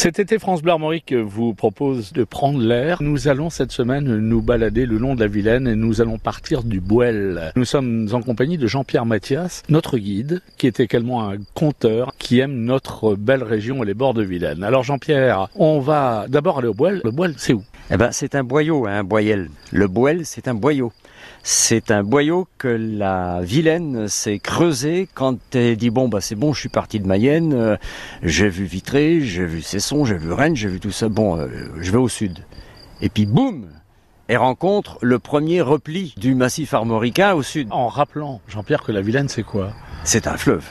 Cet été, France Bleu Armorique vous propose de prendre l'air. Nous allons cette semaine nous balader le long de la Vilaine et nous allons partir du Bouel. Nous sommes en compagnie de Jean-Pierre Mathias, notre guide, qui est également un conteur qui aime notre belle région et les bords de Vilaine. Alors Jean-Pierre, on va d'abord aller au Bouel. Le Bouel, c'est où? Eh ben, c'est un boyau, un boyel. Le Bouel, c'est un boyau. C'est un boyau que la Vilaine s'est creusé quand elle dit bon bah c'est bon je suis parti de Mayenne, euh, j'ai vu Vitré, j'ai vu Cesson, j'ai vu Rennes, j'ai vu tout ça, bon euh, je vais au sud. Et puis boum elle rencontre le premier repli du massif armoricain au sud. En rappelant, Jean-Pierre, que la Vilaine c'est quoi? C'est un fleuve.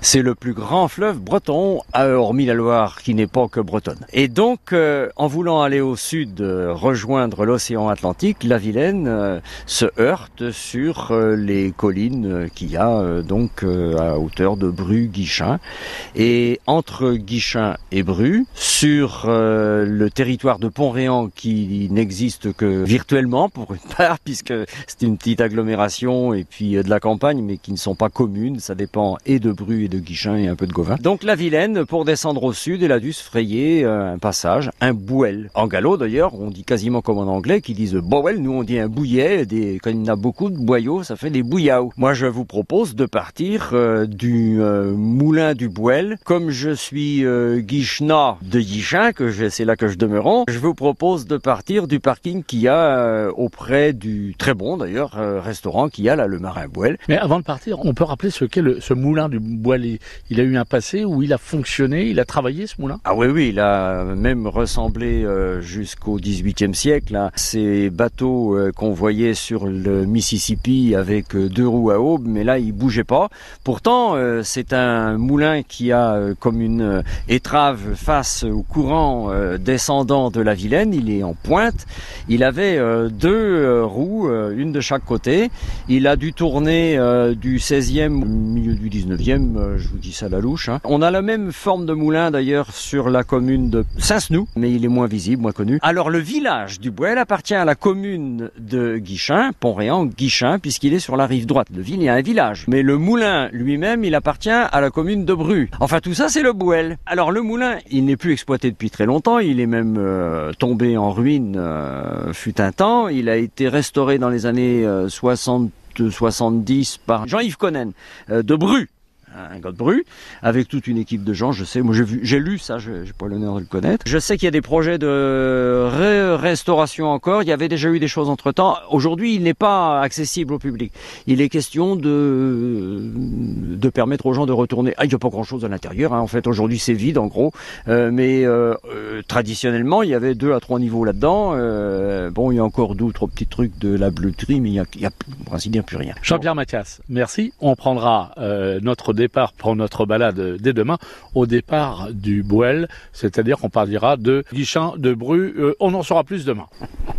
C'est le plus grand fleuve breton, hormis la Loire qui n'est pas que bretonne. Et donc, euh, en voulant aller au sud, euh, rejoindre l'océan Atlantique, la Vilaine euh, se heurte sur les collines qu'il y a donc à hauteur de Bru, Guichin. Et entre Guichin et Bru, sur le territoire de Pont-Réan qui n'existe que virtuellement pour une part, puisque c'est une petite agglomération et puis de la campagne, mais qui ne sont pas communes, ça dépend et de Bru et de Guichin et un peu de Gauvin. Donc la Vilaine, pour descendre au sud, elle a dû se frayer euh, un passage, un bouel. En gallo d'ailleurs, on dit quasiment comme en anglais, qui disent bouel, nous on dit un bouillet, des, quand il y en a beaucoup de boyaux, ça fait des bouillaos. Moi je vous propose de partir euh, du euh, moulin du bouel. Comme je suis euh, guichenat de Guichin, que c'est là que je demeure, je vous propose de partir du parking qu'il y a auprès du très bon d'ailleurs restaurant qu'il y a là, le Marin Bouel. Mais avant de partir, on peut rappeler ce qu'est ce moulin du il, a eu un passé où il a fonctionné, il a travaillé ce moulin? Ah oui, oui, il a même ressemblé euh, jusqu'au XVIIIe siècle à ces bateaux euh, qu'on voyait sur le Mississippi avec euh, deux roues à aube, mais là, il bougeait pas. Pourtant, c'est un moulin qui a comme une étrave face au courant descendant de la Vilaine. Il est en pointe. Il avait deux roues, une de chaque côté. Il a dû tourner du 16e au milieu du 19e euh, je vous dis ça à la louche. Hein. On a la même forme de moulin d'ailleurs sur la commune de Saint-Snou, mais il est moins visible, moins connu. Alors le village du Bouel appartient à la commune de Guichin, Pont-Réan, Guichin, puisqu'il est sur la rive droite. de ville, il y a un village. Mais le moulin lui-même, il appartient à la commune de Bru. Enfin tout ça, c'est le Bouel. Alors le moulin, il n'est plus exploité depuis très longtemps. Il est même euh, tombé en ruine euh, fut un temps. Il a été restauré dans les années 60 70 par Jean-Yves Connen de Bru un gars de bru, avec toute une équipe de gens. Je sais, moi j'ai vu, j'ai lu ça, j'ai pas l'honneur de le connaître. Je sais qu'il y a des projets de restauration encore. Il y avait déjà eu des choses entre temps. Aujourd'hui, il n'est pas accessible au public. Il est question de de permettre aux gens de retourner. Ah, il n'y a pas grand chose à l'intérieur. Hein. En fait, aujourd'hui, c'est vide en gros. Euh, mais euh, euh, traditionnellement, il y avait deux à trois niveaux là-dedans. Bon, il y a encore d'autres petits trucs de la bleuterie, mais il y a, il a plus rien. Jean-Pierre Mathias, merci. On prendra notre départ pour notre balade dès demain au départ du Bouel, c'est-à-dire qu'on partira de Guichin, de Bru. On en saura plus demain.